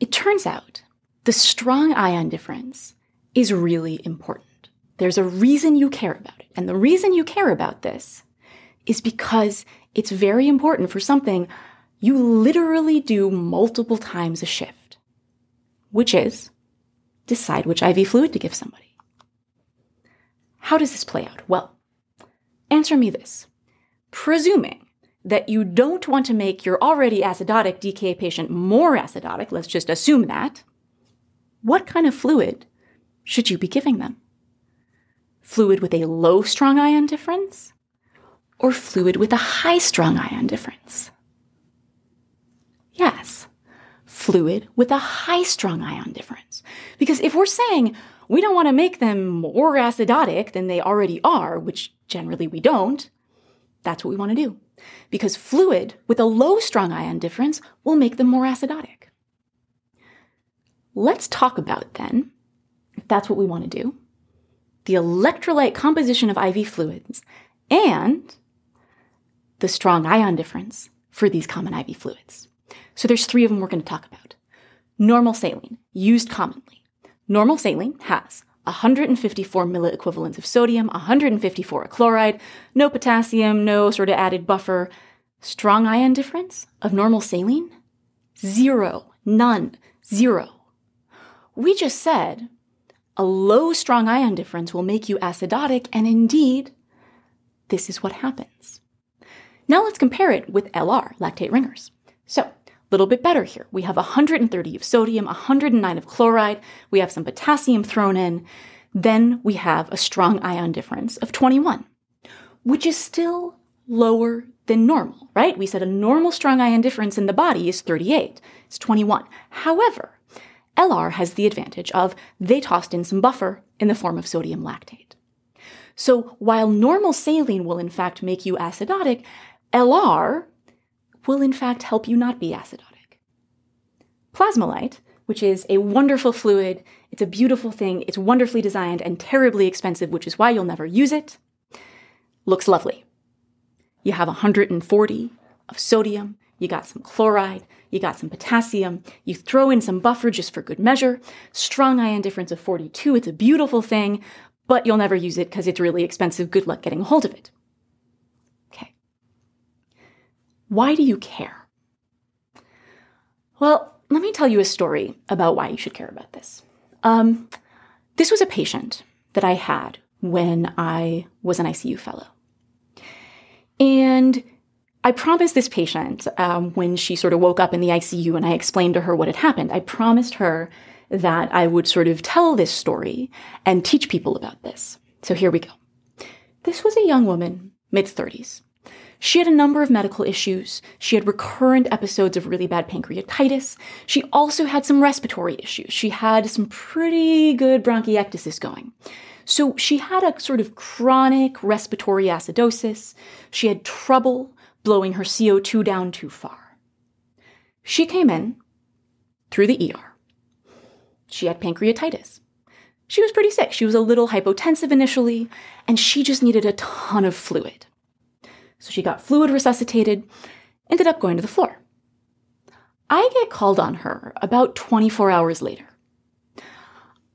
it turns out the strong ion difference is really important. There's a reason you care about it. And the reason you care about this is because it's very important for something you literally do multiple times a shift, which is decide which IV fluid to give somebody. How does this play out? Well, answer me this. Presuming that you don't want to make your already acidotic DKA patient more acidotic, let's just assume that, what kind of fluid should you be giving them? Fluid with a low strong ion difference or fluid with a high strong ion difference? Yes, fluid with a high strong ion difference. Because if we're saying we don't want to make them more acidotic than they already are, which generally we don't, that's what we want to do. Because fluid with a low strong ion difference will make them more acidotic. Let's talk about then, if that's what we want to do, the electrolyte composition of IV fluids and the strong ion difference for these common IV fluids. So there's three of them we're going to talk about. Normal saline, used commonly. Normal saline has 154 milliequivalents of sodium, 154 of chloride, no potassium, no sort of added buffer. Strong ion difference of normal saline? Zero, none, zero. We just said a low strong ion difference will make you acidotic, and indeed, this is what happens. Now let's compare it with LR, lactate Ringer's. So, little bit better here. We have 130 of sodium, 109 of chloride, we have some potassium thrown in, then we have a strong ion difference of 21, which is still lower than normal, right? We said a normal strong ion difference in the body is 38. It's 21. However, LR has the advantage of they tossed in some buffer in the form of sodium lactate. So while normal saline will in fact make you acidotic, LR will in fact help you not be acidotic. Plasma-Lyte, which is a wonderful fluid, it's a beautiful thing, it's wonderfully designed and terribly expensive, which is why you'll never use it, looks lovely. You have 140 of sodium, you got some chloride, you got some potassium, you throw in some buffer just for good measure, strong ion difference of 42, it's a beautiful thing, but you'll never use it because it's really expensive. Good luck getting a hold of it. Why do you care? Well, let me tell you a story about why you should care about this. Um, this was a patient that I had when I was an ICU fellow. And I promised this patient um, when she sort of woke up in the ICU and I explained to her what had happened, I promised her that I would sort of tell this story and teach people about this. So here we go. This was a young woman, mid 30s. She had a number of medical issues. She had recurrent episodes of really bad pancreatitis. She also had some respiratory issues. She had some pretty good bronchiectasis going. So she had a sort of chronic respiratory acidosis. She had trouble blowing her CO2 down too far. She came in through the ER. She had pancreatitis. She was pretty sick. She was a little hypotensive initially, and she just needed a ton of fluid. So she got fluid resuscitated, ended up going to the floor. I get called on her about 24 hours later.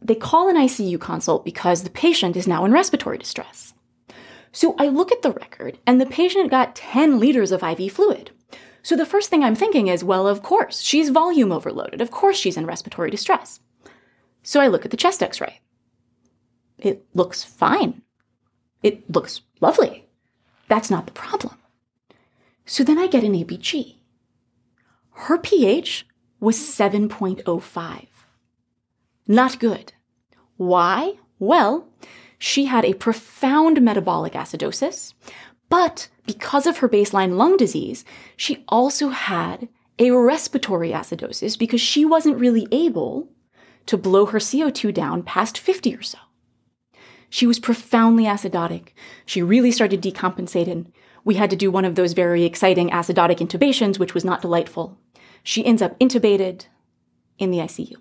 They call an ICU consult because the patient is now in respiratory distress. So I look at the record, and the patient got 10 liters of IV fluid. So the first thing I'm thinking is, well, of course, she's volume overloaded. Of course, she's in respiratory distress. So I look at the chest x ray. It looks fine. It looks lovely. That's not the problem. So then I get an ABG. Her pH was 7.05. Not good. Why? Well, she had a profound metabolic acidosis, but because of her baseline lung disease, she also had a respiratory acidosis because she wasn't really able to blow her CO2 down past 50 or so. She was profoundly acidotic. She really started decompensating. We had to do one of those very exciting acidotic intubations, which was not delightful. She ends up intubated in the ICU.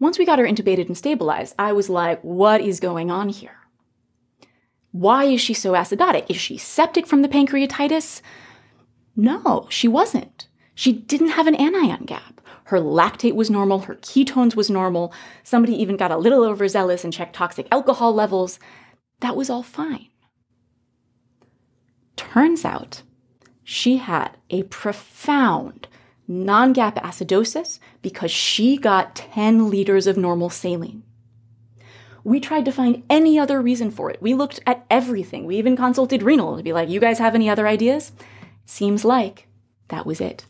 Once we got her intubated and stabilized, I was like, what is going on here? Why is she so acidotic? Is she septic from the pancreatitis? No, she wasn't. She didn't have an anion gap. Her lactate was normal, her ketones was normal. Somebody even got a little overzealous and checked toxic alcohol levels. That was all fine. Turns out she had a profound non gap acidosis because she got 10 liters of normal saline. We tried to find any other reason for it. We looked at everything. We even consulted renal to be like, you guys have any other ideas? Seems like that was it.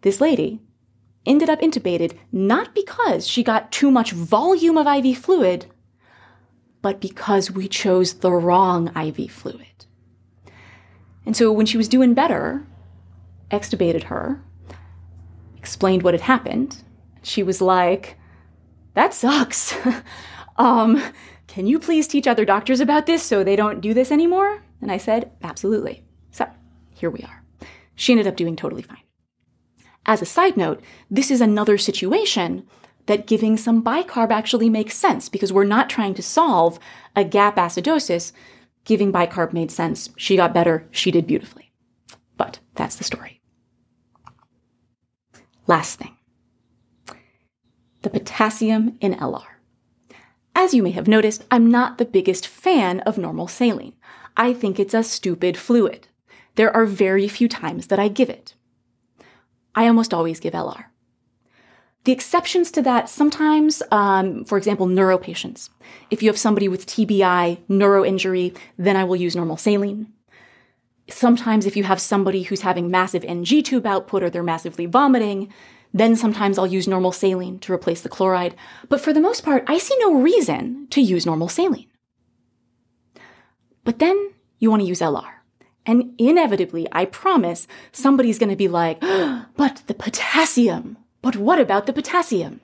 This lady ended up intubated not because she got too much volume of IV fluid, but because we chose the wrong IV fluid. And so when she was doing better, extubated her, explained what had happened. She was like, that sucks. um, can you please teach other doctors about this so they don't do this anymore? And I said, absolutely. So here we are. She ended up doing totally fine. As a side note, this is another situation that giving some bicarb actually makes sense because we're not trying to solve a gap acidosis. Giving bicarb made sense. She got better. She did beautifully. But that's the story. Last thing the potassium in LR. As you may have noticed, I'm not the biggest fan of normal saline. I think it's a stupid fluid. There are very few times that I give it. I almost always give LR. The exceptions to that sometimes, um, for example, neuro patients. If you have somebody with TBI, neuro injury, then I will use normal saline. Sometimes, if you have somebody who's having massive NG tube output or they're massively vomiting, then sometimes I'll use normal saline to replace the chloride. But for the most part, I see no reason to use normal saline. But then you want to use LR. And inevitably, I promise, somebody's going to be like, but the potassium. But what about the potassium?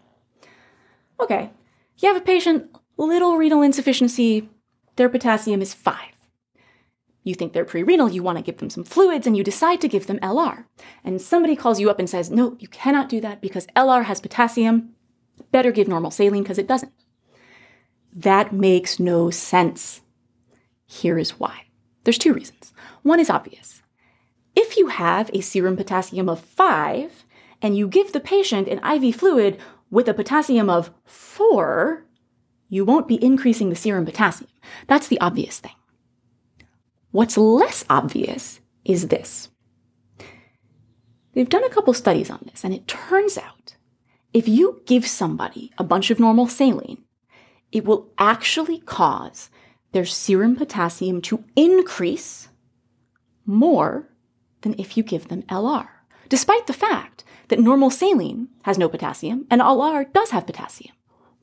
Okay, you have a patient, little renal insufficiency, their potassium is five. You think they're pre-renal, you want to give them some fluids, and you decide to give them LR. And somebody calls you up and says, no, you cannot do that because LR has potassium. Better give normal saline because it doesn't. That makes no sense. Here is why. There's two reasons. One is obvious. If you have a serum potassium of 5 and you give the patient an IV fluid with a potassium of 4, you won't be increasing the serum potassium. That's the obvious thing. What's less obvious is this. They've done a couple studies on this, and it turns out if you give somebody a bunch of normal saline, it will actually cause their serum potassium to increase more than if you give them LR, despite the fact that normal saline has no potassium and LR does have potassium.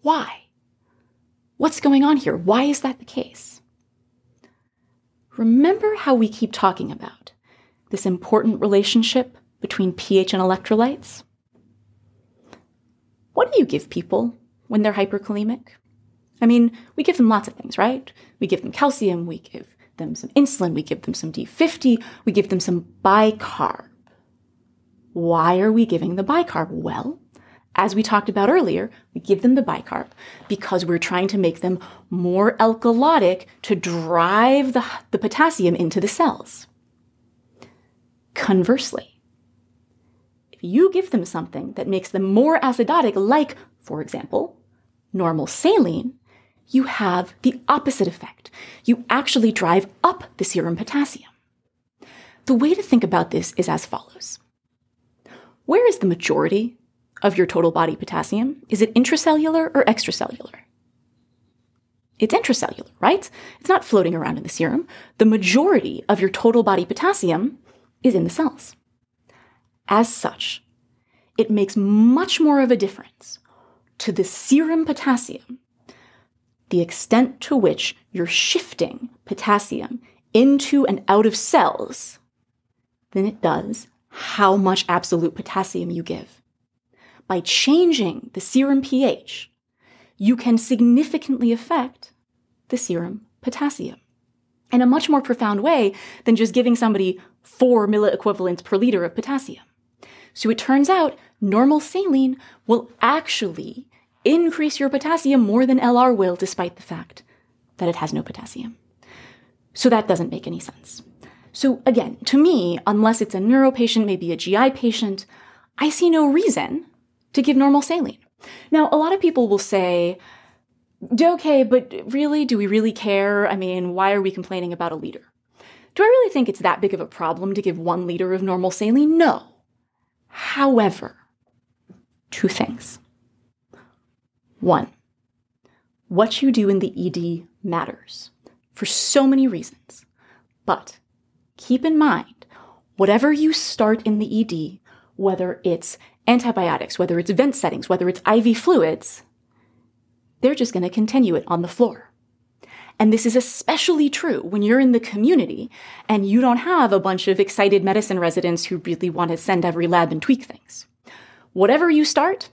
Why? What's going on here? Why is that the case? Remember how we keep talking about this important relationship between pH and electrolytes? What do you give people when they're hyperkalemic? I mean, we give them lots of things, right? We give them calcium, we give them some insulin, we give them some D50, we give them some bicarb. Why are we giving the bicarb? Well, as we talked about earlier, we give them the bicarb because we're trying to make them more alkalotic to drive the, the potassium into the cells. Conversely, if you give them something that makes them more acidotic, like, for example, normal saline, you have the opposite effect. You actually drive up the serum potassium. The way to think about this is as follows. Where is the majority of your total body potassium? Is it intracellular or extracellular? It's intracellular, right? It's not floating around in the serum. The majority of your total body potassium is in the cells. As such, it makes much more of a difference to the serum potassium the extent to which you're shifting potassium into and out of cells than it does how much absolute potassium you give. By changing the serum pH, you can significantly affect the serum potassium in a much more profound way than just giving somebody four milliequivalents per liter of potassium. So it turns out normal saline will actually increase your potassium more than LR will, despite the fact that it has no potassium. So that doesn't make any sense. So again, to me, unless it's a neuro patient, maybe a GI patient, I see no reason to give normal saline. Now, a lot of people will say, okay, but really, do we really care? I mean, why are we complaining about a liter? Do I really think it's that big of a problem to give one liter of normal saline? No. However, two things. One, what you do in the ED matters for so many reasons. But keep in mind, whatever you start in the ED, whether it's antibiotics, whether it's vent settings, whether it's IV fluids, they're just going to continue it on the floor. And this is especially true when you're in the community and you don't have a bunch of excited medicine residents who really want to send every lab and tweak things. Whatever you start,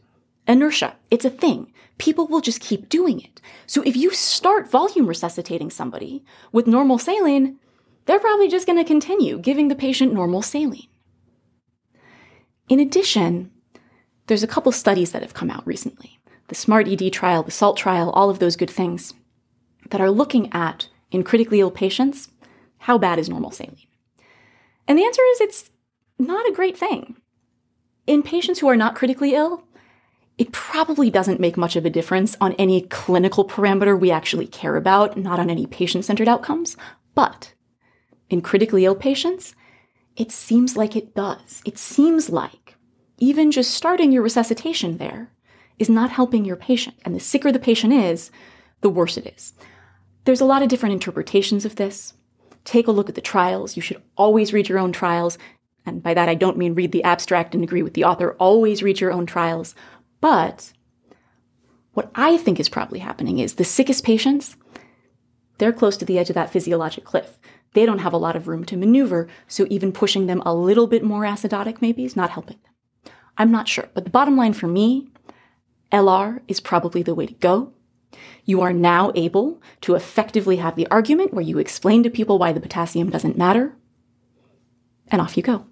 inertia, it's a thing. People will just keep doing it. So if you start volume resuscitating somebody with normal saline, they're probably just going to continue giving the patient normal saline. In addition, there's a couple studies that have come out recently the SMART ED trial, the SALT trial, all of those good things that are looking at in critically ill patients how bad is normal saline? And the answer is it's not a great thing. In patients who are not critically ill, it probably doesn't make much of a difference on any clinical parameter we actually care about, not on any patient centered outcomes. But in critically ill patients, it seems like it does. It seems like even just starting your resuscitation there is not helping your patient. And the sicker the patient is, the worse it is. There's a lot of different interpretations of this. Take a look at the trials. You should always read your own trials. And by that, I don't mean read the abstract and agree with the author. Always read your own trials. But what I think is probably happening is the sickest patients, they're close to the edge of that physiologic cliff. They don't have a lot of room to maneuver, so even pushing them a little bit more acidotic maybe is not helping them. I'm not sure. But the bottom line for me, LR is probably the way to go. You are now able to effectively have the argument where you explain to people why the potassium doesn't matter, and off you go.